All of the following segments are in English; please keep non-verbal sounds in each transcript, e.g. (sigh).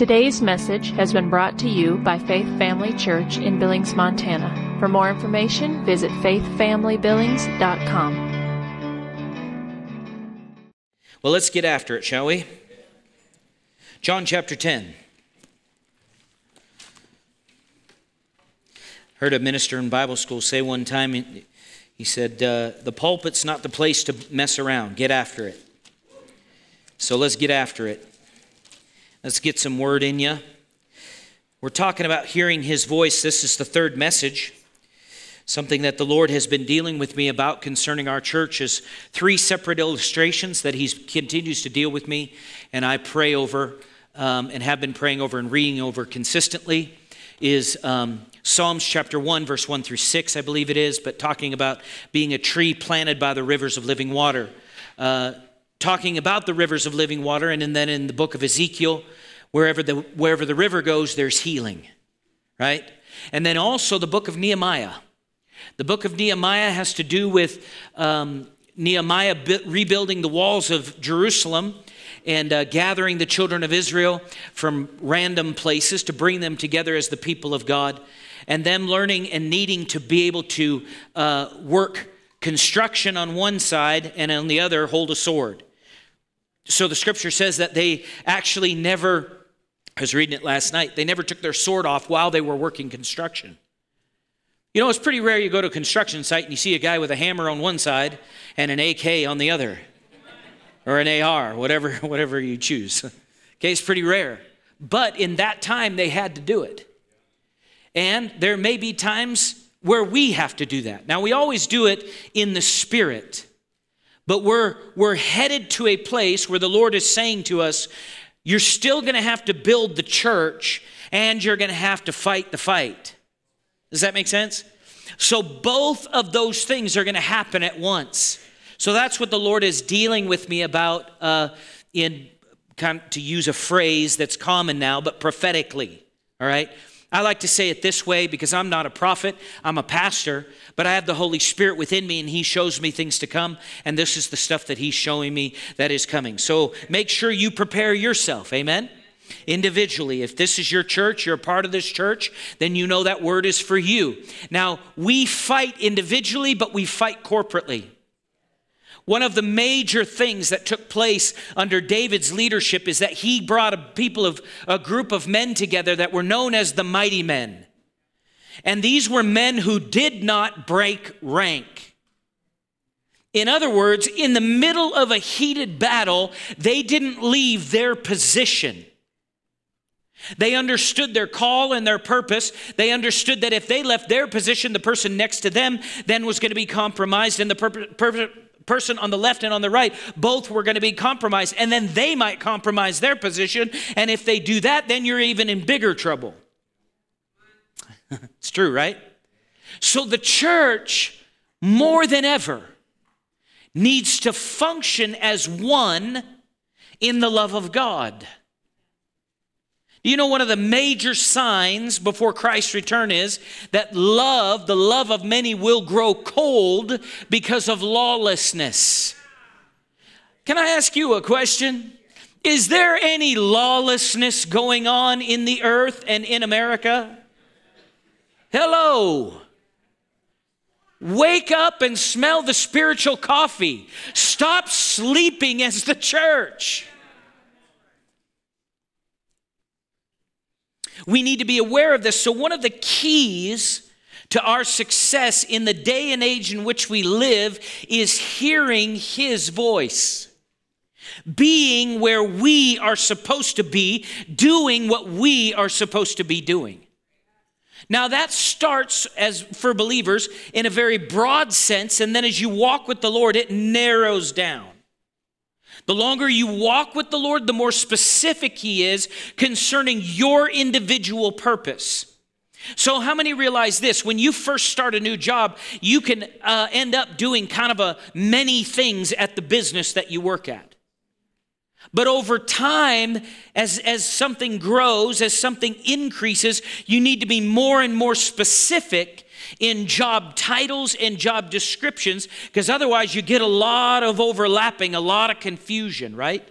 Today's message has been brought to you by Faith Family Church in Billings, Montana. For more information, visit faithfamilybillings.com. Well, let's get after it, shall we? John chapter 10. Heard a minister in Bible school say one time, he said, uh, The pulpit's not the place to mess around, get after it. So let's get after it. Let's get some word in you. We're talking about hearing his voice. This is the third message. Something that the Lord has been dealing with me about concerning our church is three separate illustrations that He continues to deal with me, and I pray over um, and have been praying over and reading over consistently. Is um, Psalms chapter 1, verse 1 through 6, I believe it is, but talking about being a tree planted by the rivers of living water. Uh, talking about the rivers of living water, and then in the book of Ezekiel, wherever the, wherever the river goes, there's healing, right? And then also the book of Nehemiah. The book of Nehemiah has to do with um, Nehemiah rebuilding the walls of Jerusalem and uh, gathering the children of Israel from random places to bring them together as the people of God, and them learning and needing to be able to uh, work construction on one side and on the other hold a sword. So the scripture says that they actually never, I was reading it last night, they never took their sword off while they were working construction. You know, it's pretty rare you go to a construction site and you see a guy with a hammer on one side and an AK on the other, or an AR, whatever, (laughs) whatever you choose. Okay, it's pretty rare. But in that time, they had to do it. And there may be times where we have to do that. Now, we always do it in the spirit, but we're, we're headed to a place where the Lord is saying to us, You're still going to have to build the church and you're going to have to fight the fight. Does that make sense? So both of those things are going to happen at once. So that's what the Lord is dealing with me about uh, in to use a phrase that's common now, but prophetically. All right. I like to say it this way because I'm not a prophet, I'm a pastor, but I have the Holy Spirit within me and He shows me things to come, and this is the stuff that He's showing me that is coming. So make sure you prepare yourself. Amen individually. If this is your church, you're a part of this church, then you know that word is for you. Now, we fight individually, but we fight corporately. One of the major things that took place under David's leadership is that he brought a people of a group of men together that were known as the mighty men. And these were men who did not break rank. In other words, in the middle of a heated battle, they didn't leave their position. They understood their call and their purpose. They understood that if they left their position, the person next to them then was going to be compromised, and the per- person on the left and on the right both were going to be compromised. And then they might compromise their position. And if they do that, then you're even in bigger trouble. it's true, right? So the church, more than ever, needs to function as one in the love of God. You know, one of the major signs before Christ's return is that love, the love of many, will grow cold because of lawlessness. Can I ask you a question? Is there any lawlessness going on in the earth and in America? Hello. Wake up and smell the spiritual coffee. Stop sleeping as the church. We need to be aware of this. So, one of the keys to our success in the day and age in which we live is hearing His voice. Being where we are supposed to be, doing what we are supposed to be doing. Now that starts as for believers in a very broad sense and then as you walk with the Lord it narrows down. The longer you walk with the Lord, the more specific He is concerning your individual purpose. So, how many realize this? When you first start a new job, you can uh, end up doing kind of a many things at the business that you work at. But over time, as, as something grows, as something increases, you need to be more and more specific in job titles and job descriptions because otherwise you get a lot of overlapping, a lot of confusion, right?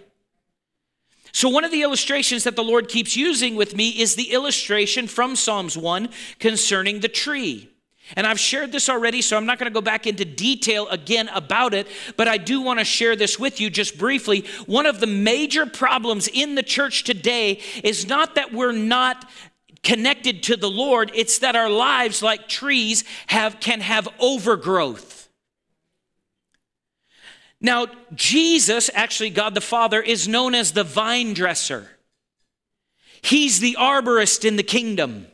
So, one of the illustrations that the Lord keeps using with me is the illustration from Psalms 1 concerning the tree. And I've shared this already, so I'm not going to go back into detail again about it, but I do want to share this with you just briefly. One of the major problems in the church today is not that we're not connected to the Lord, it's that our lives like trees have can have overgrowth. Now, Jesus, actually God the Father is known as the vine dresser. He's the arborist in the kingdom.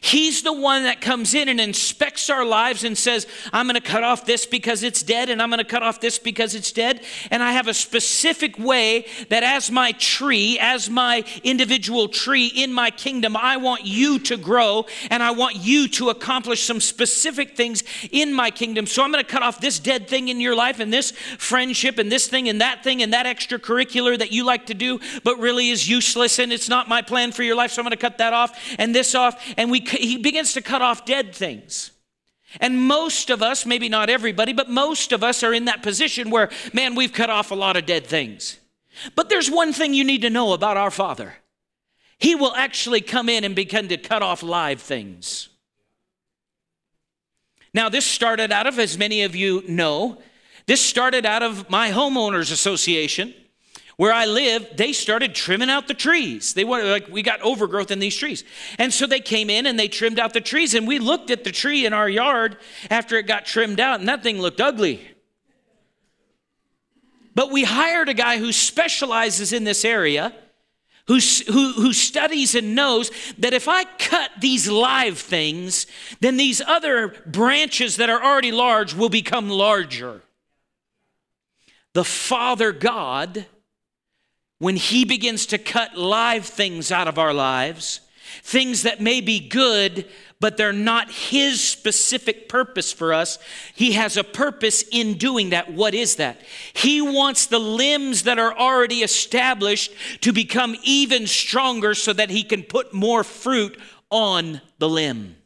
He's the one that comes in and inspects our lives and says, I'm going to cut off this because it's dead, and I'm going to cut off this because it's dead. And I have a specific way that, as my tree, as my individual tree in my kingdom, I want you to grow and I want you to accomplish some specific things in my kingdom. So I'm going to cut off this dead thing in your life and this friendship and this thing and that thing and that extracurricular that you like to do, but really is useless and it's not my plan for your life. So I'm going to cut that off and this off. And we he begins to cut off dead things. And most of us, maybe not everybody, but most of us are in that position where, man, we've cut off a lot of dead things. But there's one thing you need to know about our Father He will actually come in and begin to cut off live things. Now, this started out of, as many of you know, this started out of my homeowners association where I live, they started trimming out the trees. They were like, we got overgrowth in these trees. And so they came in and they trimmed out the trees. And we looked at the tree in our yard after it got trimmed out, and that thing looked ugly. But we hired a guy who specializes in this area. Who, who, who, studies and knows that if I cut these live things, then these other branches that are already large will become larger. The Father God when He begins to cut live things out of our lives, things that may be good, but they're not His specific purpose for us, He has a purpose in doing that. What is that? He wants the limbs that are already established to become even stronger so that He can put more fruit on the limb.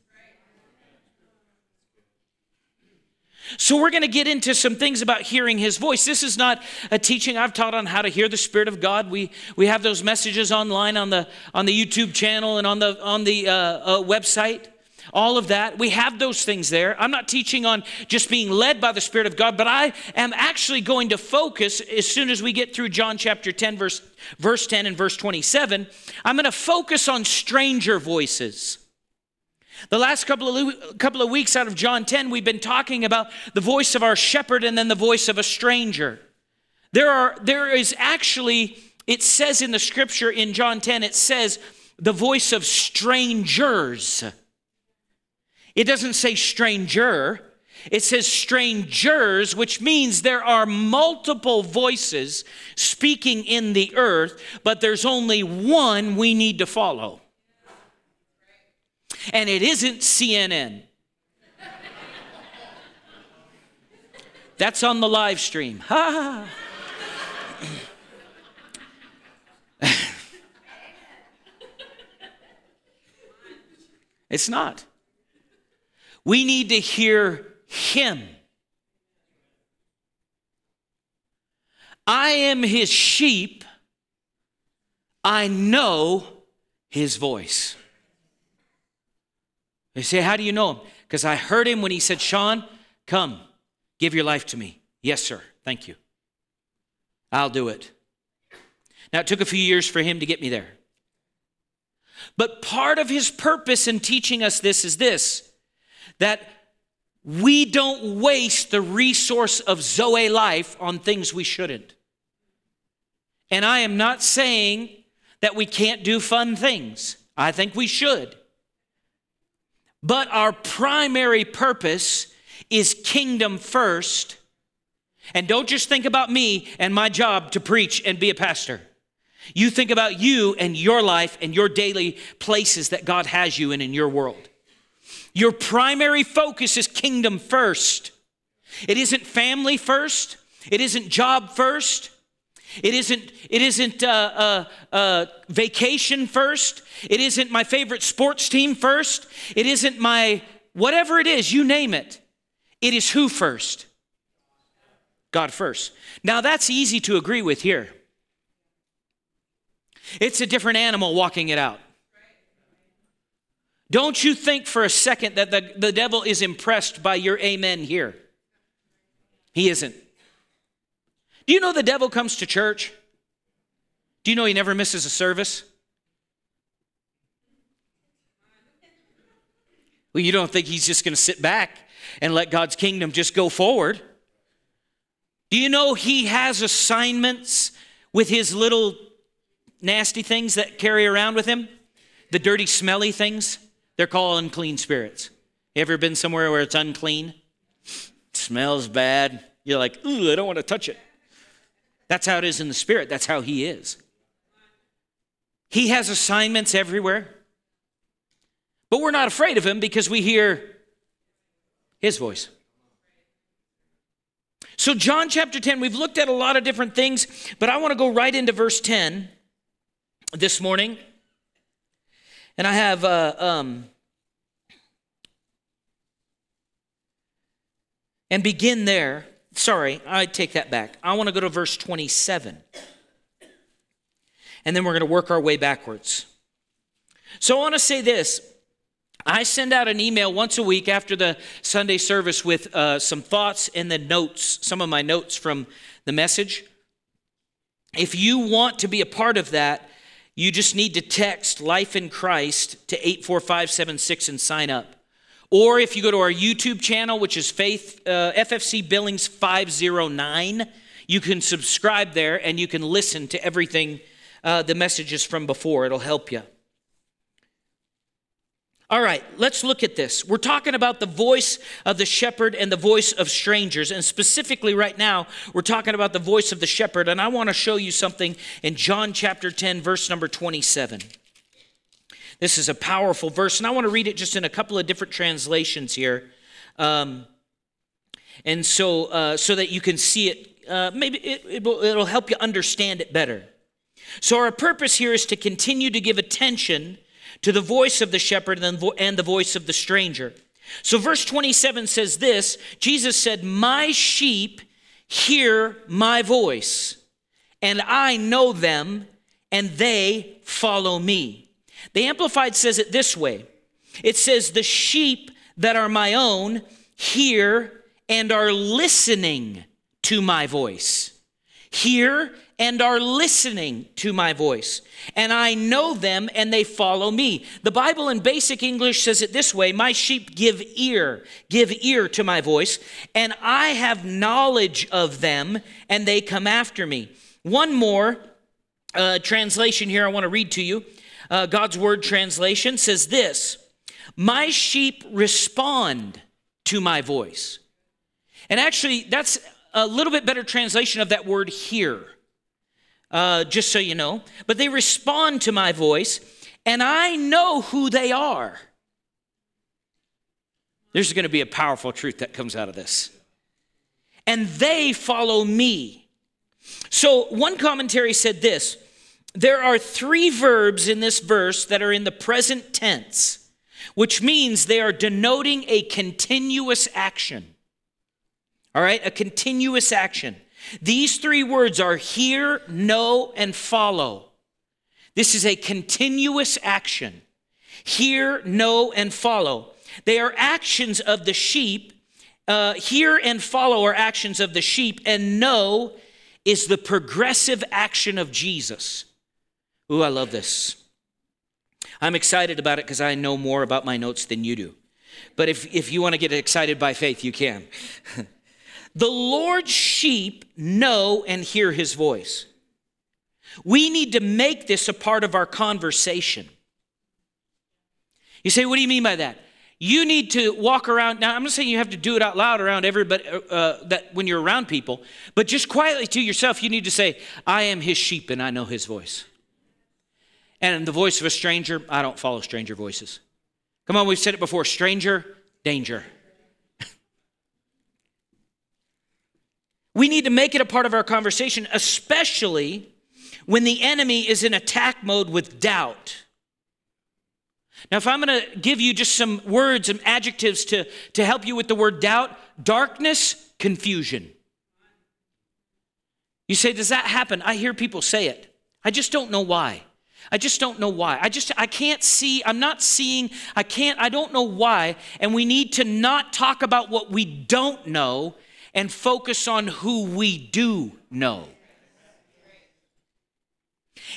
So, we're going to get into some things about hearing his voice. This is not a teaching I've taught on how to hear the Spirit of God. We, we have those messages online on the, on the YouTube channel and on the, on the uh, uh, website. All of that. We have those things there. I'm not teaching on just being led by the Spirit of God, but I am actually going to focus as soon as we get through John chapter 10, verse, verse 10 and verse 27. I'm going to focus on stranger voices. The last couple of, couple of weeks out of John 10, we've been talking about the voice of our shepherd and then the voice of a stranger. There, are, there is actually, it says in the scripture in John 10, it says the voice of strangers. It doesn't say stranger, it says strangers, which means there are multiple voices speaking in the earth, but there's only one we need to follow and it isn't CNN. That's on the live stream. Ha! it's not. We need to hear Him. I am His sheep. I know His voice. They say, How do you know him? Because I heard him when he said, Sean, come, give your life to me. Yes, sir. Thank you. I'll do it. Now, it took a few years for him to get me there. But part of his purpose in teaching us this is this that we don't waste the resource of Zoe life on things we shouldn't. And I am not saying that we can't do fun things, I think we should. But our primary purpose is kingdom first. And don't just think about me and my job to preach and be a pastor. You think about you and your life and your daily places that God has you in in your world. Your primary focus is kingdom first. It isn't family first. It isn't job first. It isn't, it isn't uh, uh, uh, vacation first. It isn't my favorite sports team first. It isn't my whatever it is, you name it. It is who first? God first. Now that's easy to agree with here. It's a different animal walking it out. Don't you think for a second that the, the devil is impressed by your amen here. He isn't. Do you know the devil comes to church? Do you know he never misses a service? Well, you don't think he's just going to sit back and let God's kingdom just go forward? Do you know he has assignments with his little nasty things that carry around with him? The dirty, smelly things? They're called unclean spirits. You ever been somewhere where it's unclean? It smells bad. You're like, ooh, I don't want to touch it. That's how it is in the spirit. That's how he is. He has assignments everywhere. But we're not afraid of him because we hear his voice. So, John chapter 10, we've looked at a lot of different things, but I want to go right into verse 10 this morning. And I have uh, um, and begin there. Sorry, I take that back. I want to go to verse 27. And then we're going to work our way backwards. So I want to say this. I send out an email once a week after the Sunday service with uh, some thoughts and the notes, some of my notes from the message. If you want to be a part of that, you just need to text Life in Christ to 84576 and sign up. Or if you go to our YouTube channel, which is Faith uh, FFC Billings 509, you can subscribe there and you can listen to everything, uh, the messages from before. It'll help you. All right, let's look at this. We're talking about the voice of the shepherd and the voice of strangers. And specifically, right now, we're talking about the voice of the shepherd. And I want to show you something in John chapter 10, verse number 27. This is a powerful verse, and I want to read it just in a couple of different translations here. Um, and so, uh, so that you can see it, uh, maybe it, it will, it'll help you understand it better. So, our purpose here is to continue to give attention to the voice of the shepherd and the voice of the stranger. So, verse 27 says this Jesus said, My sheep hear my voice, and I know them, and they follow me. The Amplified says it this way it says, The sheep that are my own hear and are listening to my voice. Hear and are listening to my voice. And I know them and they follow me. The Bible in basic English says it this way My sheep give ear, give ear to my voice, and I have knowledge of them and they come after me. One more uh, translation here I want to read to you. Uh, God's Word translation says this My sheep respond to my voice. And actually, that's a little bit better translation of that word hear uh, just so you know. But they respond to my voice, and I know who they are. There's going to be a powerful truth that comes out of this. And they follow me. So, one commentary said this there are three verbs in this verse that are in the present tense, which means they are denoting a continuous action. All right, a continuous action. These three words are hear, know, and follow. This is a continuous action. Hear, know, and follow. They are actions of the sheep. Uh, hear and follow are actions of the sheep, and know is the progressive action of Jesus. Ooh, I love this. I'm excited about it because I know more about my notes than you do. But if, if you want to get excited by faith, you can. (laughs) The Lord's sheep know and hear his voice. We need to make this a part of our conversation. You say, what do you mean by that? You need to walk around. Now, I'm not saying you have to do it out loud around everybody uh, that when you're around people, but just quietly to yourself, you need to say, I am his sheep and I know his voice. And the voice of a stranger, I don't follow stranger voices. Come on, we've said it before stranger, danger. We need to make it a part of our conversation, especially when the enemy is in attack mode with doubt. Now, if I'm going to give you just some words and adjectives to, to help you with the word doubt, darkness, confusion. You say, Does that happen? I hear people say it. I just don't know why. I just don't know why. I just I can't see, I'm not seeing, I can't I don't know why, and we need to not talk about what we don't know and focus on who we do know.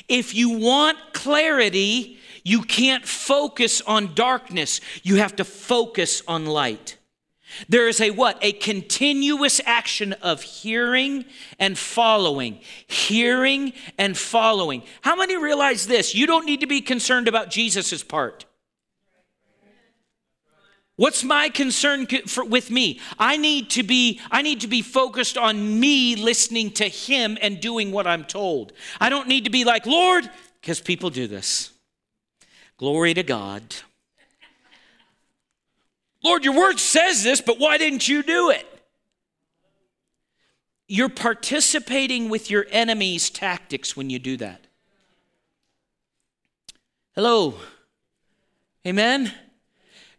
If you want clarity, you can't focus on darkness. You have to focus on light. There is a what? A continuous action of hearing and following. Hearing and following. How many realize this? You don't need to be concerned about Jesus' part. What's my concern for, with me? I need to be I need to be focused on me listening to him and doing what I'm told. I don't need to be like, "Lord," because people do this. Glory to God. Lord, your word says this, but why didn't you do it? You're participating with your enemy's tactics when you do that. Hello. Amen.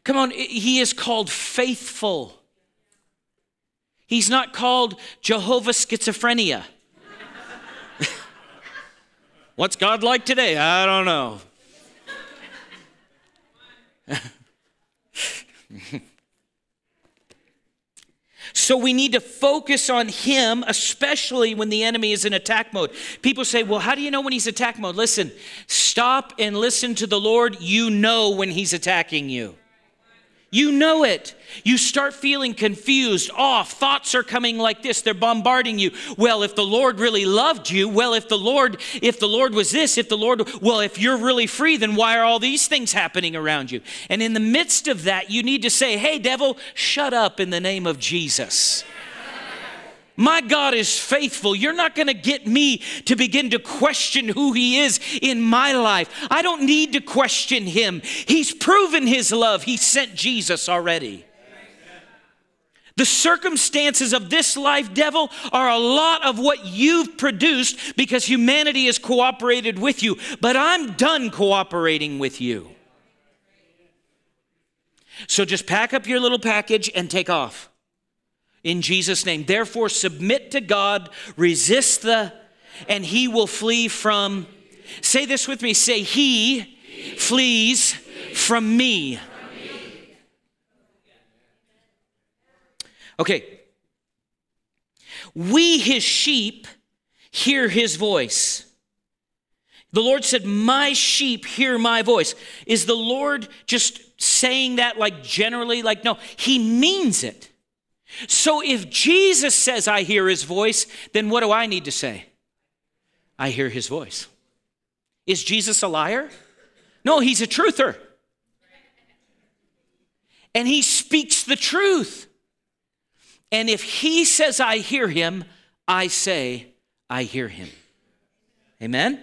Come on, he is called faithful. He's not called Jehovah schizophrenia. (laughs) What's God like today? I don't know. (laughs) So we need to focus on him, especially when the enemy is in attack mode. People say, well, how do you know when he's attack mode? Listen, stop and listen to the Lord. You know when he's attacking you. You know it. You start feeling confused, off. Thoughts are coming like this. They're bombarding you. Well, if the Lord really loved you, well, if the Lord, if the Lord was this, if the Lord, well, if you're really free, then why are all these things happening around you? And in the midst of that, you need to say, hey, devil, shut up in the name of Jesus. My God is faithful. You're not going to get me to begin to question who He is in my life. I don't need to question Him. He's proven His love. He sent Jesus already. The circumstances of this life, devil, are a lot of what you've produced because humanity has cooperated with you. But I'm done cooperating with you. So just pack up your little package and take off in Jesus' name. Therefore, submit to God, resist the, and he will flee from. Say this with me say, He flees from me. Okay. We, his sheep, hear his voice. The Lord said, My sheep hear my voice. Is the Lord just saying that like generally? Like, no, he means it. So if Jesus says, I hear his voice, then what do I need to say? I hear his voice. Is Jesus a liar? No, he's a truther. And he speaks the truth. And if he says, I hear him, I say, I hear him. Amen?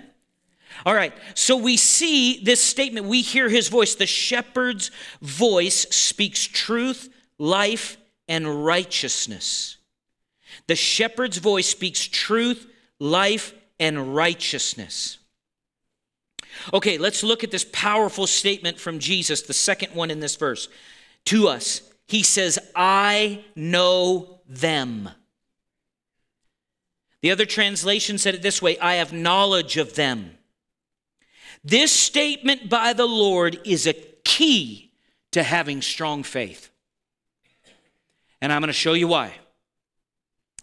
All right, so we see this statement. We hear his voice. The shepherd's voice speaks truth, life, and righteousness. The shepherd's voice speaks truth, life, and righteousness. Okay, let's look at this powerful statement from Jesus, the second one in this verse. To us, he says, I know them. The other translation said it this way I have knowledge of them. This statement by the Lord is a key to having strong faith. And I'm going to show you why.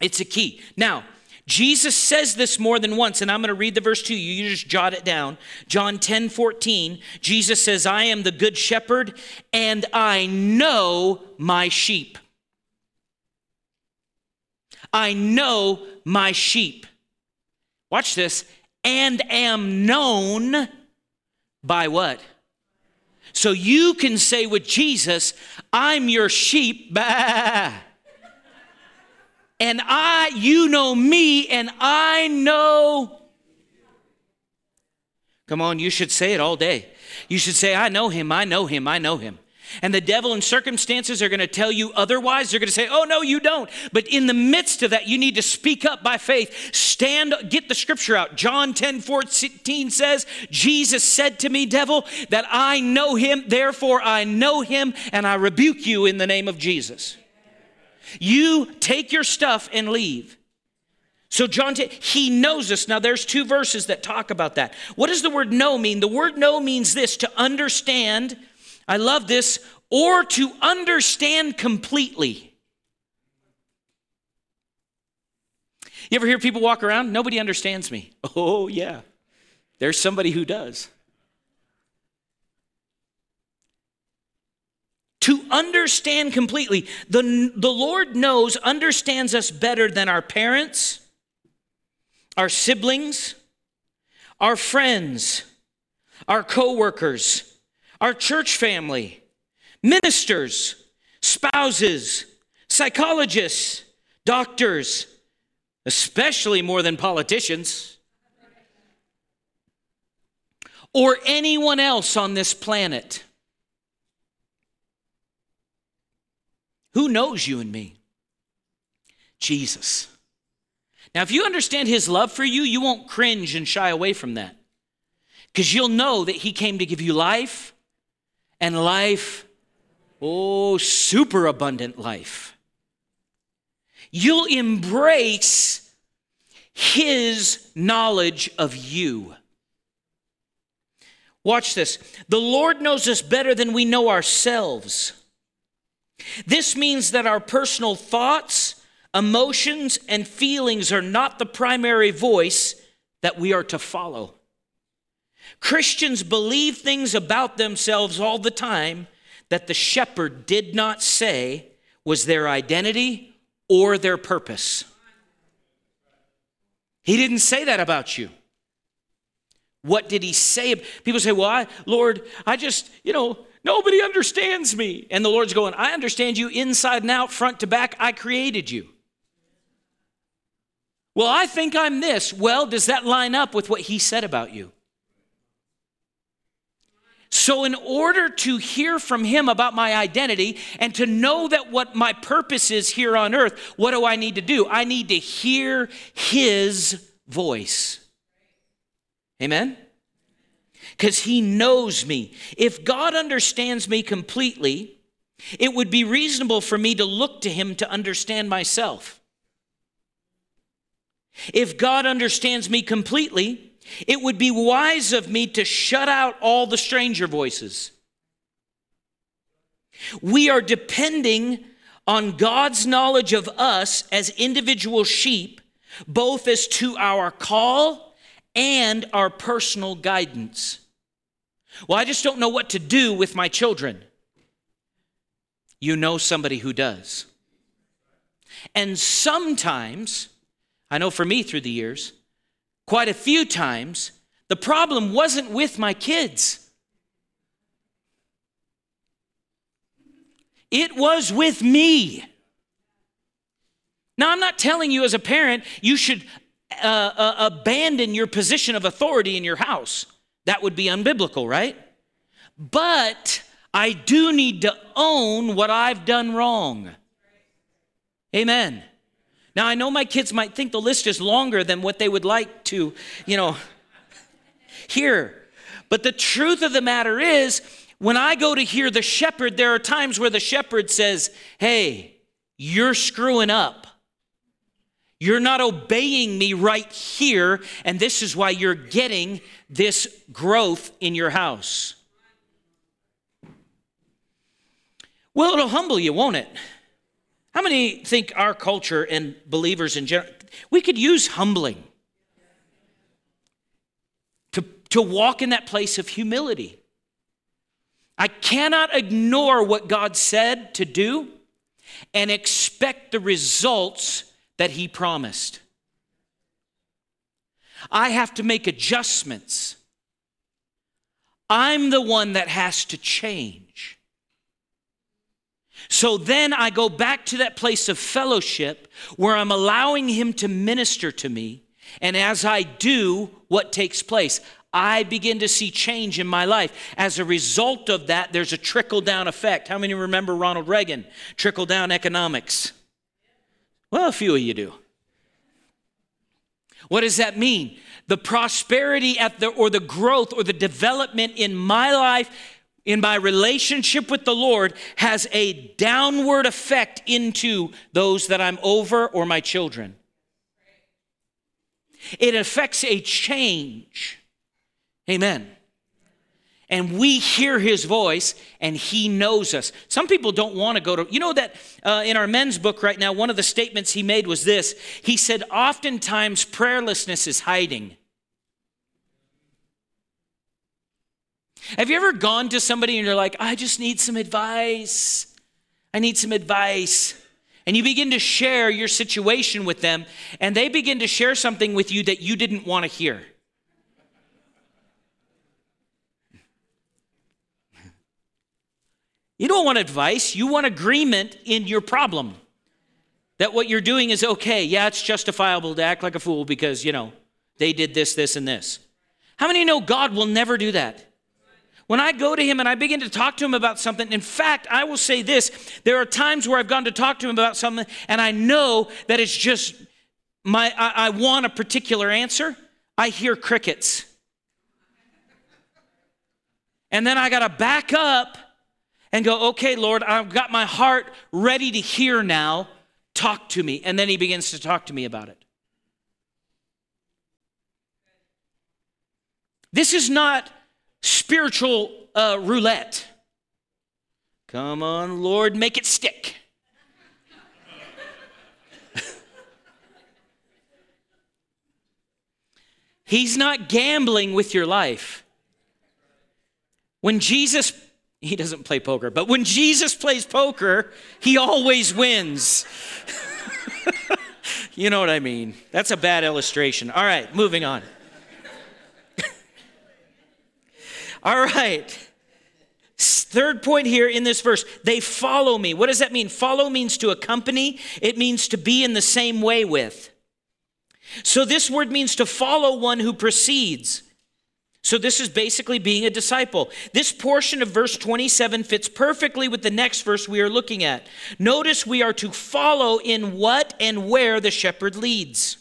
It's a key. Now, Jesus says this more than once, and I'm going to read the verse to you. You just jot it down. John 10 14, Jesus says, I am the good shepherd, and I know my sheep. I know my sheep. Watch this. And am known by what? So you can say with Jesus, I'm your sheep. Bah. (laughs) And I, you know me, and I know. Come on, you should say it all day. You should say, I know him, I know him, I know him. And the devil and circumstances are going to tell you otherwise. They're going to say, oh, no, you don't. But in the midst of that, you need to speak up by faith. Stand, get the scripture out. John 10 14 says, Jesus said to me, devil, that I know him, therefore I know him, and I rebuke you in the name of Jesus. You take your stuff and leave. So, John, he knows us. Now, there's two verses that talk about that. What does the word know mean? The word know means this to understand. I love this, or to understand completely. You ever hear people walk around? Nobody understands me. (laughs) Oh, yeah. There's somebody who does. To understand completely. The, the Lord knows, understands us better than our parents our siblings, our friends, our coworkers, our church family, ministers, spouses, psychologists, doctors, especially more than politicians, or anyone else on this planet. Who knows you and me? Jesus. Now, if you understand his love for you, you won't cringe and shy away from that. Because you'll know that he came to give you life and life, oh, super abundant life. You'll embrace his knowledge of you. Watch this. The Lord knows us better than we know ourselves. This means that our personal thoughts, Emotions and feelings are not the primary voice that we are to follow. Christians believe things about themselves all the time that the shepherd did not say was their identity or their purpose. He didn't say that about you. What did he say? People say, Well, I, Lord, I just, you know, nobody understands me. And the Lord's going, I understand you inside and out, front to back. I created you. Well, I think I'm this. Well, does that line up with what he said about you? So, in order to hear from him about my identity and to know that what my purpose is here on earth, what do I need to do? I need to hear his voice. Amen? Because he knows me. If God understands me completely, it would be reasonable for me to look to him to understand myself. If God understands me completely, it would be wise of me to shut out all the stranger voices. We are depending on God's knowledge of us as individual sheep, both as to our call and our personal guidance. Well, I just don't know what to do with my children. You know somebody who does. And sometimes I know for me through the years, quite a few times, the problem wasn't with my kids. It was with me. Now, I'm not telling you as a parent you should uh, uh, abandon your position of authority in your house. That would be unbiblical, right? But I do need to own what I've done wrong. Amen. Now, I know my kids might think the list is longer than what they would like to, you know, hear. But the truth of the matter is, when I go to hear the shepherd, there are times where the shepherd says, Hey, you're screwing up. You're not obeying me right here, and this is why you're getting this growth in your house. Well, it'll humble you, won't it? How many think our culture and believers in general, we could use humbling to, to walk in that place of humility? I cannot ignore what God said to do and expect the results that He promised. I have to make adjustments. I'm the one that has to change. So then I go back to that place of fellowship where I'm allowing Him to minister to me. And as I do, what takes place? I begin to see change in my life. As a result of that, there's a trickle down effect. How many remember Ronald Reagan? Trickle down economics. Well, a few of you do. What does that mean? The prosperity at the, or the growth or the development in my life in my relationship with the Lord has a downward effect into those that I'm over or my children. it affects a change. Amen. And we hear his voice and he knows us. Some people don't want to go to, you know, that uh, in our men's book right now, one of the statements he made was this. He said, Oftentimes prayerlessness is hiding. Have you ever gone to somebody and you're like, I just need some advice? I need some advice. And you begin to share your situation with them, and they begin to share something with you that you didn't want to hear. You don't want advice, you want agreement in your problem. That what you're doing is okay. Yeah, it's justifiable to act like a fool because, you know, they did this, this, and this. How many know God will never do that? When I go to him and I begin to talk to him about something, in fact, I will say this there are times where I've gone to talk to him about something and I know that it's just my, I, I want a particular answer. I hear crickets. And then I got to back up and go, okay, Lord, I've got my heart ready to hear now. Talk to me. And then he begins to talk to me about it. This is not spiritual uh, roulette. Come on, Lord, make it stick. (laughs) He's not gambling with your life. When Jesus, he doesn't play poker, but when Jesus plays poker, he always wins. (laughs) you know what I mean? That's a bad illustration. All right, moving on. All right. Third point here in this verse, they follow me. What does that mean? Follow means to accompany, it means to be in the same way with. So this word means to follow one who precedes. So this is basically being a disciple. This portion of verse 27 fits perfectly with the next verse we are looking at. Notice we are to follow in what and where the shepherd leads.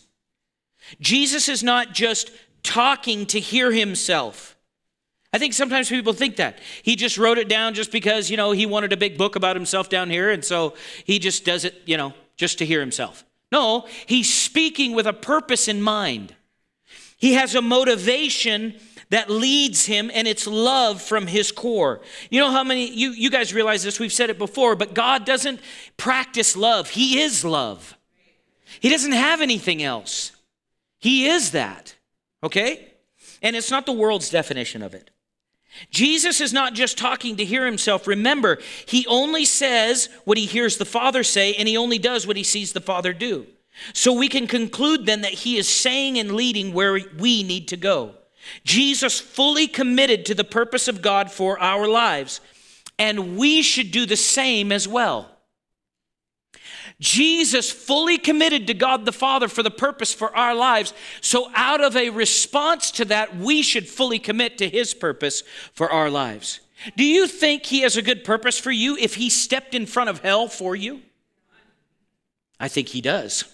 Jesus is not just talking to hear himself. I think sometimes people think that. He just wrote it down just because, you know, he wanted a big book about himself down here, and so he just does it, you know, just to hear himself. No, he's speaking with a purpose in mind. He has a motivation that leads him, and it's love from his core. You know how many, you, you guys realize this, we've said it before, but God doesn't practice love. He is love. He doesn't have anything else. He is that, okay? And it's not the world's definition of it. Jesus is not just talking to hear himself. Remember, he only says what he hears the Father say, and he only does what he sees the Father do. So we can conclude then that he is saying and leading where we need to go. Jesus fully committed to the purpose of God for our lives, and we should do the same as well. Jesus fully committed to God the Father for the purpose for our lives. So, out of a response to that, we should fully commit to His purpose for our lives. Do you think He has a good purpose for you if He stepped in front of hell for you? I think He does.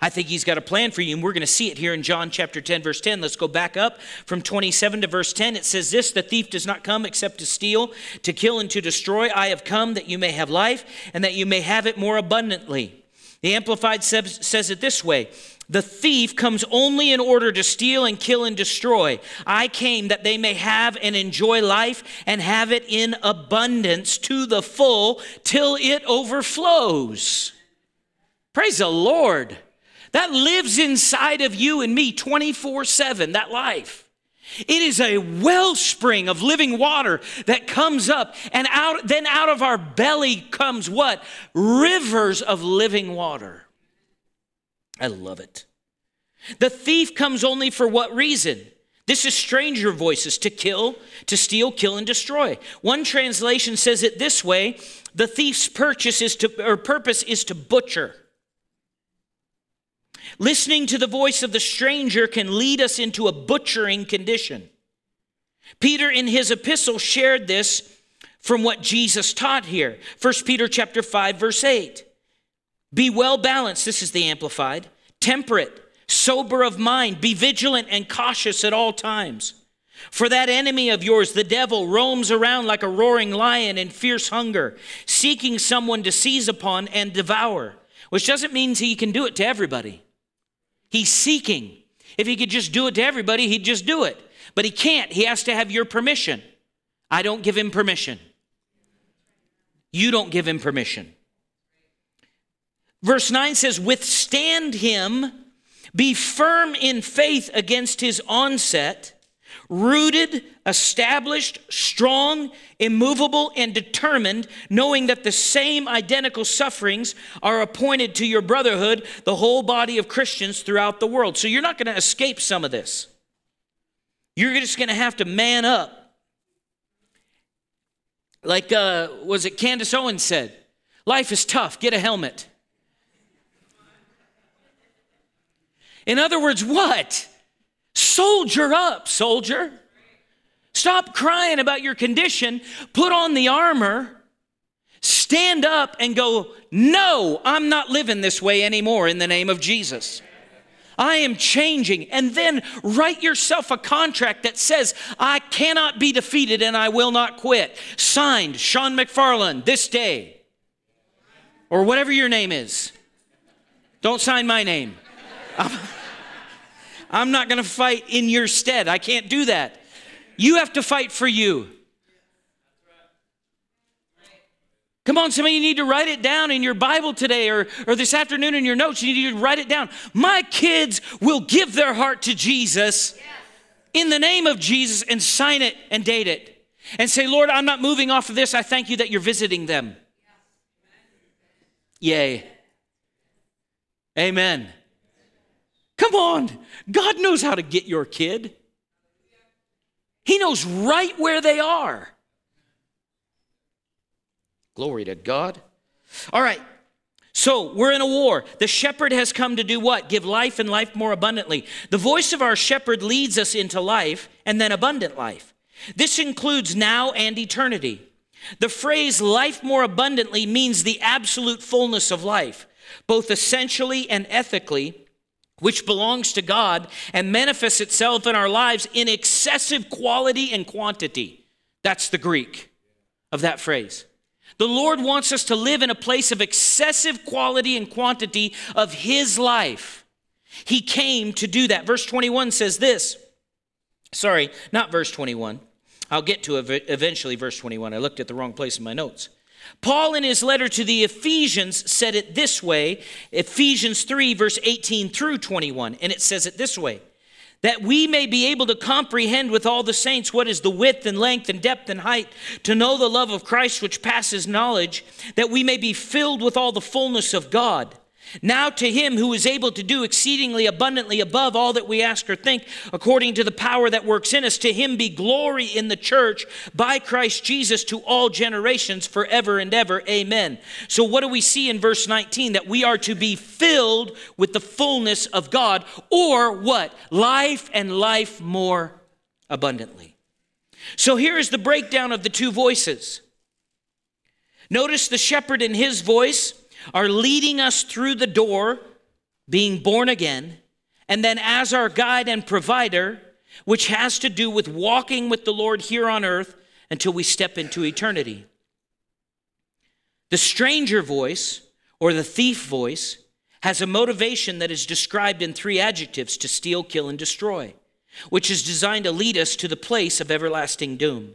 I think he's got a plan for you, and we're going to see it here in John chapter 10, verse 10. Let's go back up from 27 to verse 10. It says this The thief does not come except to steal, to kill, and to destroy. I have come that you may have life, and that you may have it more abundantly. The Amplified says, it this way The thief comes only in order to steal and kill and destroy. I came that they may have and enjoy life and have it in abundance to the full till it overflows. Praise the Lord. That lives inside of you and me 24 7, that life. It is a wellspring of living water that comes up, and out, then out of our belly comes what? Rivers of living water. I love it. The thief comes only for what reason? This is stranger voices to kill, to steal, kill, and destroy. One translation says it this way the thief's purchase is to, or purpose is to butcher. Listening to the voice of the stranger can lead us into a butchering condition. Peter in his epistle shared this from what Jesus taught here. 1 Peter chapter 5 verse 8. Be well balanced, this is the amplified, temperate, sober of mind, be vigilant and cautious at all times. For that enemy of yours, the devil, roams around like a roaring lion in fierce hunger, seeking someone to seize upon and devour, which doesn't mean he can do it to everybody. He's seeking. If he could just do it to everybody, he'd just do it. But he can't. He has to have your permission. I don't give him permission. You don't give him permission. Verse 9 says, Withstand him, be firm in faith against his onset rooted, established, strong, immovable, and determined, knowing that the same identical sufferings are appointed to your brotherhood, the whole body of Christians throughout the world. So you're not going to escape some of this. You're just going to have to man up. Like, uh, was it Candace Owens said? Life is tough, get a helmet. In other words, what? Soldier up, soldier. Stop crying about your condition. Put on the armor. Stand up and go, No, I'm not living this way anymore in the name of Jesus. I am changing. And then write yourself a contract that says, I cannot be defeated and I will not quit. Signed, Sean McFarland, this day. Or whatever your name is. Don't sign my name. I'm not going to fight in your stead. I can't do that. You have to fight for you. Come on, some of you need to write it down in your Bible today or, or this afternoon in your notes. You need to write it down. My kids will give their heart to Jesus in the name of Jesus and sign it and date it. And say, Lord, I'm not moving off of this. I thank you that you're visiting them. Yay. Amen. Come on. God knows how to get your kid. He knows right where they are. Glory to God. All right. So we're in a war. The shepherd has come to do what? Give life and life more abundantly. The voice of our shepherd leads us into life and then abundant life. This includes now and eternity. The phrase life more abundantly means the absolute fullness of life, both essentially and ethically, which belongs to God and manifests itself in our lives in excessive quality and quantity. That's the Greek of that phrase. The Lord wants us to live in a place of excessive quality and quantity of His life. He came to do that. Verse 21 says this. Sorry, not verse 21. I'll get to eventually, verse 21. I looked at the wrong place in my notes. Paul, in his letter to the Ephesians, said it this way Ephesians 3, verse 18 through 21. And it says it this way that we may be able to comprehend with all the saints what is the width and length and depth and height, to know the love of Christ which passes knowledge, that we may be filled with all the fullness of God. Now to him who is able to do exceedingly abundantly above all that we ask or think, according to the power that works in us, to him be glory in the church by Christ Jesus to all generations forever and ever. Amen. So, what do we see in verse 19? That we are to be filled with the fullness of God, or what? Life and life more abundantly. So, here is the breakdown of the two voices. Notice the shepherd in his voice are leading us through the door, being born again, and then as our guide and provider, which has to do with walking with the Lord here on earth until we step into eternity. The stranger voice, or the thief voice, has a motivation that is described in three adjectives to steal, kill, and destroy, which is designed to lead us to the place of everlasting doom.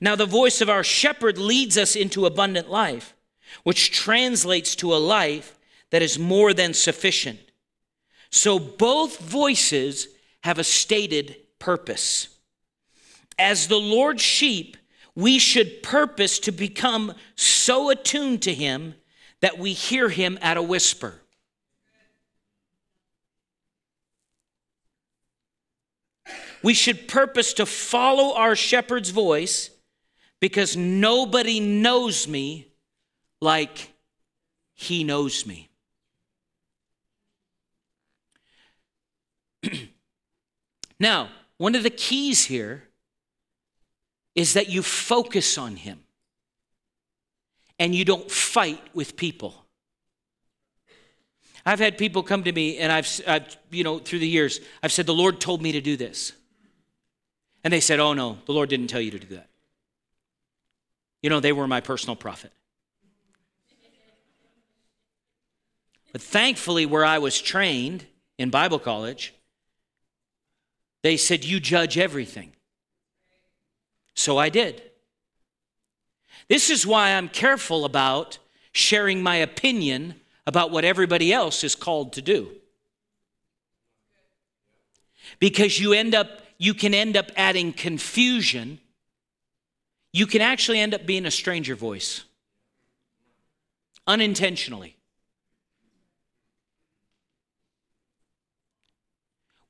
Now, the voice of our shepherd leads us into abundant life which translates to a life that is more than sufficient. So both voices have a stated purpose. As the Lord's sheep, we should purpose to become so attuned to Him that we hear Him at a whisper. We should purpose to follow our shepherd's voice because nobody knows me like he knows me. (clears throat) now, one of the keys here is that you focus on him and you don't fight with people. I've had people come to me and I've, I've, you know, through the years, I've said, the Lord told me to do this. And they said, oh no, the Lord didn't tell you to do that. You know, they were my personal prophet. But thankfully, where I was trained in Bible college, they said, You judge everything. So I did. This is why I'm careful about sharing my opinion about what everybody else is called to do. Because you end up you can end up adding confusion. You can actually end up being a stranger voice unintentionally.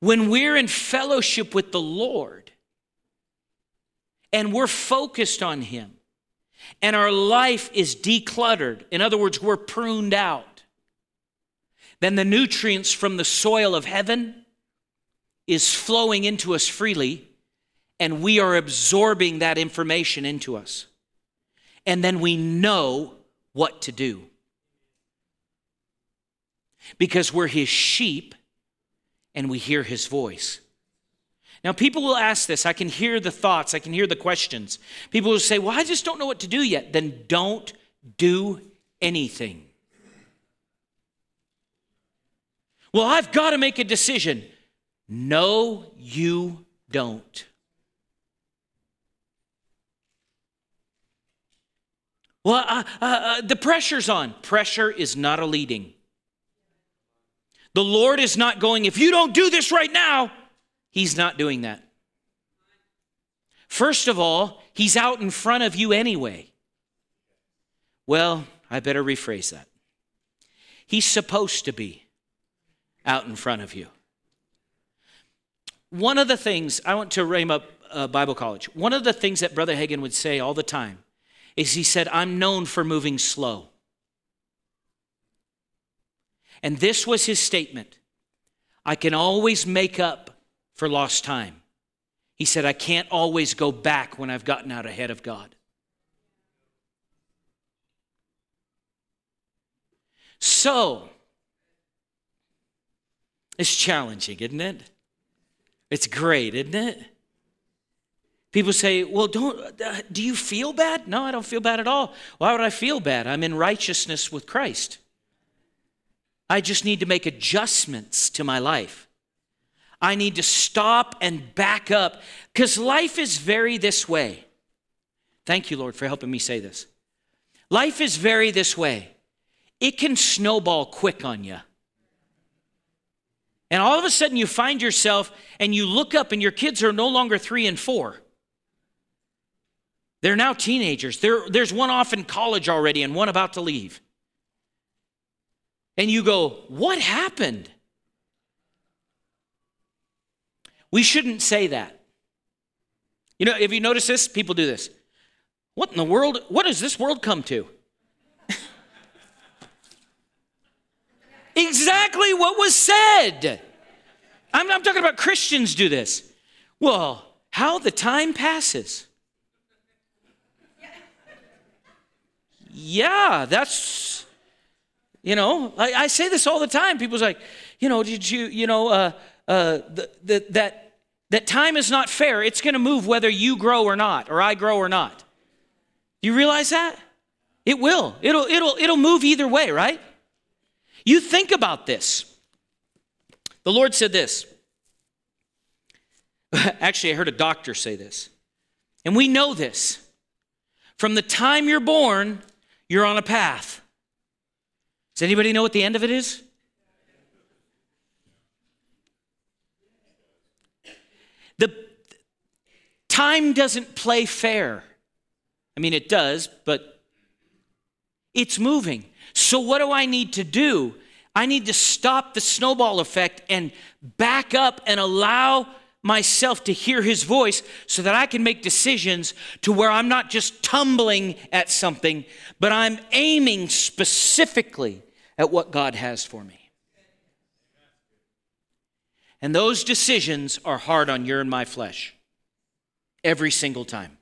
When we're in fellowship with the Lord and we're focused on Him and our life is decluttered, in other words, we're pruned out, then the nutrients from the soil of heaven is flowing into us freely and we are absorbing that information into us. And then we know what to do. Because we're his sheep and we hear his voice. Now, people will ask this. I can hear the thoughts, I can hear the questions. People will say, Well, I just don't know what to do yet. Then don't do anything. Well, I've got to make a decision. No, you don't. Well, uh, uh, uh, the pressure's on. Pressure is not a leading. The Lord is not going, if you don't do this right now, He's not doing that. First of all, He's out in front of you anyway. Well, I better rephrase that. He's supposed to be out in front of you. One of the things, I went to Rhema uh, Bible College. One of the things that Brother Hagin would say all the time is he said, I'm known for moving slow. And this was his statement I can always make up for lost time. He said, I can't always go back when I've gotten out ahead of God. So, it's challenging, isn't it? It's great, isn't it? People say, Well, don't, uh, do you feel bad? No, I don't feel bad at all. Why would I feel bad? I'm in righteousness with Christ. I just need to make adjustments to my life. I need to stop and back up because life is very this way. Thank you, Lord, for helping me say this. Life is very this way. It can snowball quick on you. And all of a sudden, you find yourself and you look up, and your kids are no longer three and four. They're now teenagers. there's one off in college already and one about to leave. And you go, What happened? We shouldn't say that. You know, if you notice this, people do this. What in the world? What does this world come to? (laughs) exactly what was said. I'm, I'm talking about Christians do this. Well, how the time passes. Yeah, that's, you know, I, I say this all the time. People's like, you know, did you, you know, uh, uh, the, the, that, that time is not fair. It's going to move whether you grow or not, or I grow or not. Do you realize that? It will. It'll, it'll, it'll move either way, right? You think about this. The Lord said this. (laughs) Actually, I heard a doctor say this. And we know this. From the time you're born, you're on a path. Does anybody know what the end of it is? The time doesn't play fair. I mean, it does, but it's moving. So, what do I need to do? I need to stop the snowball effect and back up and allow myself to hear his voice so that I can make decisions to where I'm not just tumbling at something, but I'm aiming specifically at what God has for me. And those decisions are hard on your and my flesh every single time.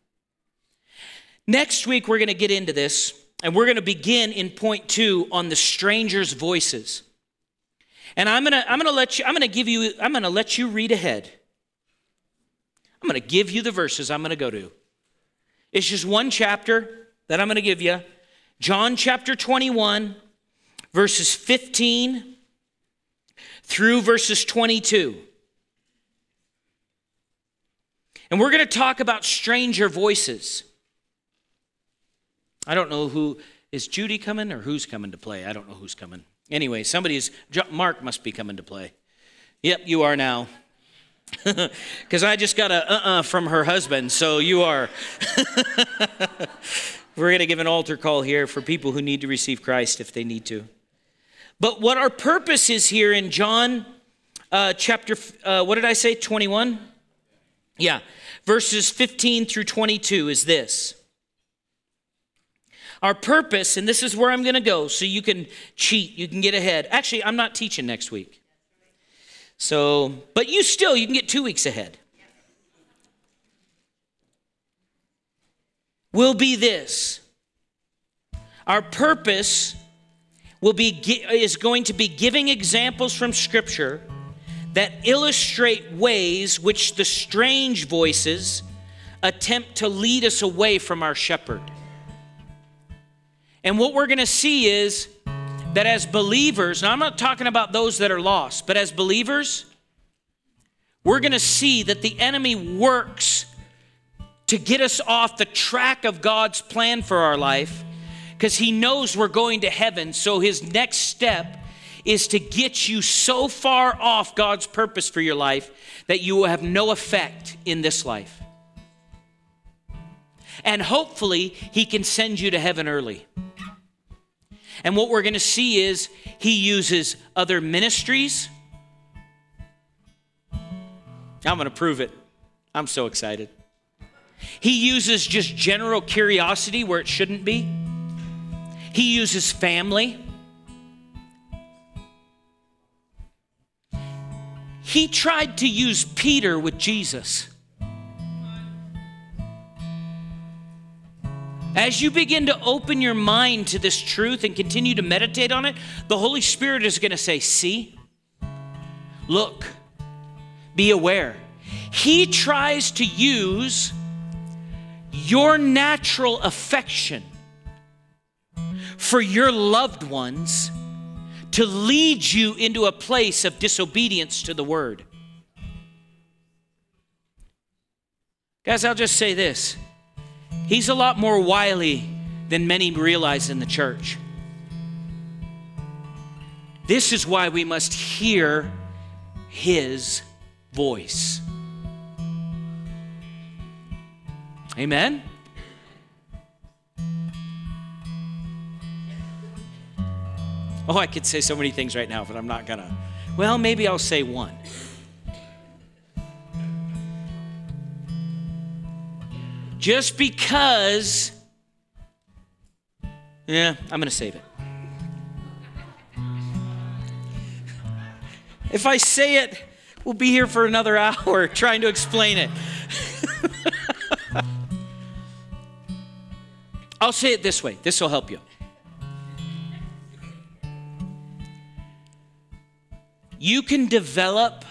Next week, we're going to get into this and we're going to begin in point two on the stranger's voices. And I'm going to, I'm going to let you, I'm going to give you, I'm going to let you read ahead. I'm going to give you the verses I'm going to go to. It's just one chapter that I'm going to give you. John chapter 21, verses 15 through verses 22. And we're going to talk about stranger voices. I don't know who is Judy coming or who's coming to play. I don't know who's coming. Anyway, somebody's Mark must be coming to play. Yep, you are now. (laughs) Because I just got a uh uh from her husband, so you are. (laughs) We're going to give an altar call here for people who need to receive Christ if they need to. But what our purpose is here in John uh, chapter, uh, what did I say, 21? Yeah, verses 15 through 22 is this. Our purpose, and this is where I'm going to go so you can cheat, you can get ahead. Actually, I'm not teaching next week. So, but you still, you can get two weeks ahead. Will be this. Our purpose will be is going to be giving examples from scripture that illustrate ways which the strange voices attempt to lead us away from our shepherd. And what we're going to see is that as believers, now I'm not talking about those that are lost, but as believers, we're going to see that the enemy works to get us off the track of God's plan for our life because he knows we're going to heaven. So his next step is to get you so far off God's purpose for your life that you will have no effect in this life. And hopefully, he can send you to heaven early. And what we're going to see is he uses other ministries. I'm going to prove it. I'm so excited. He uses just general curiosity where it shouldn't be. He uses family. He tried to use Peter with Jesus. As you begin to open your mind to this truth and continue to meditate on it, the Holy Spirit is going to say, See, look, be aware. He tries to use your natural affection for your loved ones to lead you into a place of disobedience to the word. Guys, I'll just say this He's a lot more wily than many realize in the church. This is why we must hear his voice. Amen? Oh, I could say so many things right now, but I'm not gonna. Well, maybe I'll say one. Just because, yeah, I'm gonna save it. If I say it, we'll be here for another (laughs) hour trying to explain it. (laughs) I'll say it this way this will help you. You can develop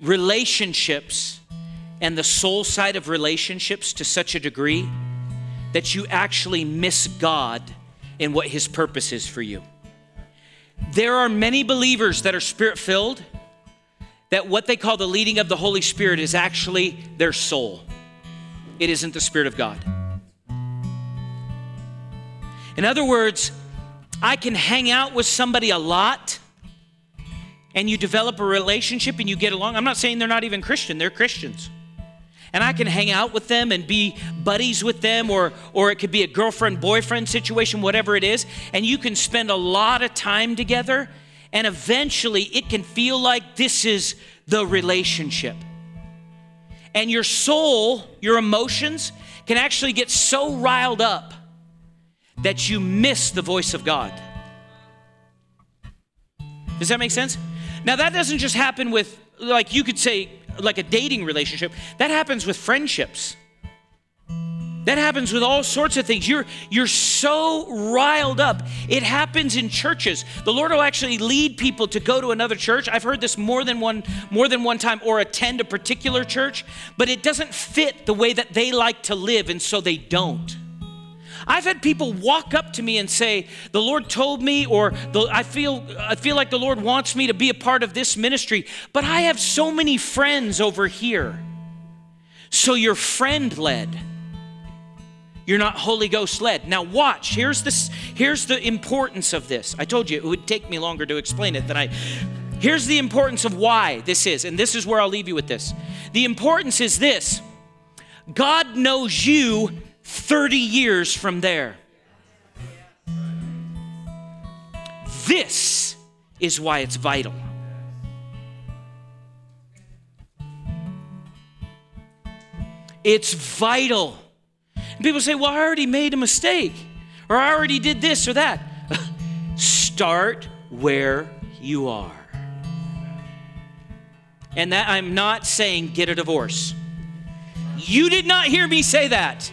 relationships and the soul side of relationships to such a degree that you actually miss God and what His purpose is for you. There are many believers that are spirit filled that what they call the leading of the Holy Spirit is actually their soul it isn't the Spirit of God. In other words, I can hang out with somebody a lot and you develop a relationship and you get along. I'm not saying they're not even Christian, they're Christians. And I can hang out with them and be buddies with them, or, or it could be a girlfriend boyfriend situation, whatever it is. And you can spend a lot of time together, and eventually it can feel like this is the relationship. And your soul, your emotions, can actually get so riled up that you miss the voice of God. Does that make sense? Now, that doesn't just happen with, like, you could say, like a dating relationship, that happens with friendships. That happens with all sorts of things. You're, you're so riled up. It happens in churches. The Lord will actually lead people to go to another church. I've heard this more than one, more than one time, or attend a particular church, but it doesn't fit the way that they like to live, and so they don't. I've had people walk up to me and say, "The Lord told me," or "I feel I feel like the Lord wants me to be a part of this ministry." But I have so many friends over here. So you're friend led. You're not Holy Ghost led. Now watch. Here's this. Here's the importance of this. I told you it would take me longer to explain it than I. Here's the importance of why this is, and this is where I'll leave you with this. The importance is this God knows you 30 years from there. This is why it's vital. It's vital. People say, well, I already made a mistake, or I already did this or that. (laughs) Start where you are. And that I'm not saying get a divorce. You did not hear me say that.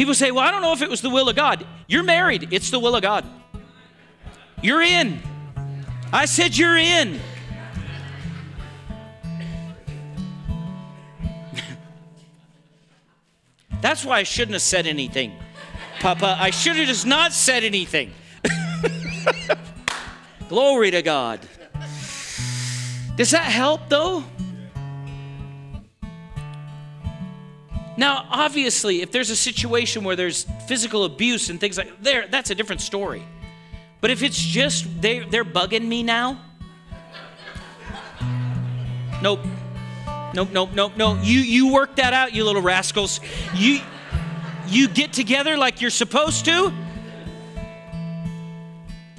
People say, well, I don't know if it was the will of God. You're married, it's the will of God. You're in. I said, you're in. (laughs) That's why I shouldn't have said anything. Papa, I should have just not said anything. (laughs) Glory to God. Does that help though? Now, obviously, if there's a situation where there's physical abuse and things like there, that's a different story. But if it's just they they're bugging me now, nope. Nope, nope, nope, no. You you work that out, you little rascals. You you get together like you're supposed to.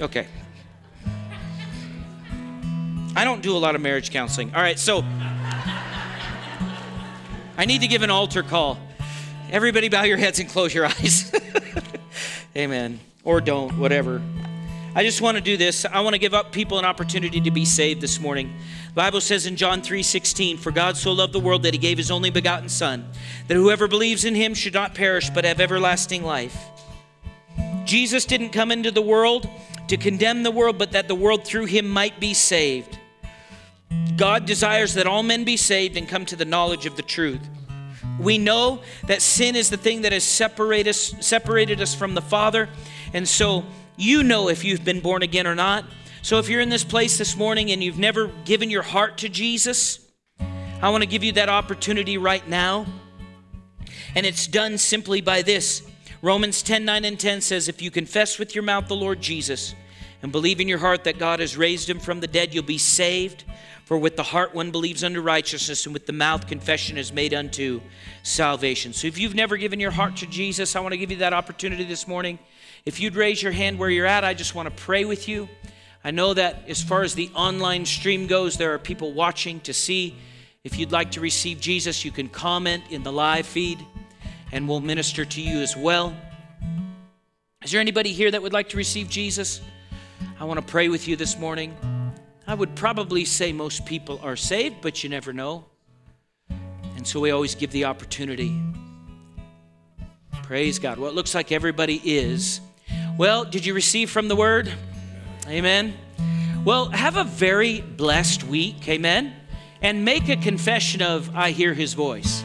Okay. I don't do a lot of marriage counseling. All right, so I need to give an altar call. Everybody bow your heads and close your (laughs) eyes. Amen. Or don't, whatever. I just want to do this. I want to give up people an opportunity to be saved this morning. The Bible says in John 3:16, "For God so loved the world that he gave his only begotten son, that whoever believes in him should not perish but have everlasting life." Jesus didn't come into the world to condemn the world, but that the world through him might be saved. God desires that all men be saved and come to the knowledge of the truth. We know that sin is the thing that has separated us, separated us from the Father. And so you know if you've been born again or not. So if you're in this place this morning and you've never given your heart to Jesus, I want to give you that opportunity right now. And it's done simply by this. Romans 10 9 and 10 says, If you confess with your mouth the Lord Jesus and believe in your heart that God has raised him from the dead, you'll be saved. For with the heart one believes unto righteousness, and with the mouth confession is made unto salvation. So if you've never given your heart to Jesus, I want to give you that opportunity this morning. If you'd raise your hand where you're at, I just want to pray with you. I know that as far as the online stream goes, there are people watching to see. If you'd like to receive Jesus, you can comment in the live feed and we'll minister to you as well. Is there anybody here that would like to receive Jesus? I want to pray with you this morning. I would probably say most people are saved, but you never know. And so we always give the opportunity. Praise God. Well, it looks like everybody is. Well, did you receive from the word? Amen. Well, have a very blessed week. Amen. And make a confession of, I hear his voice.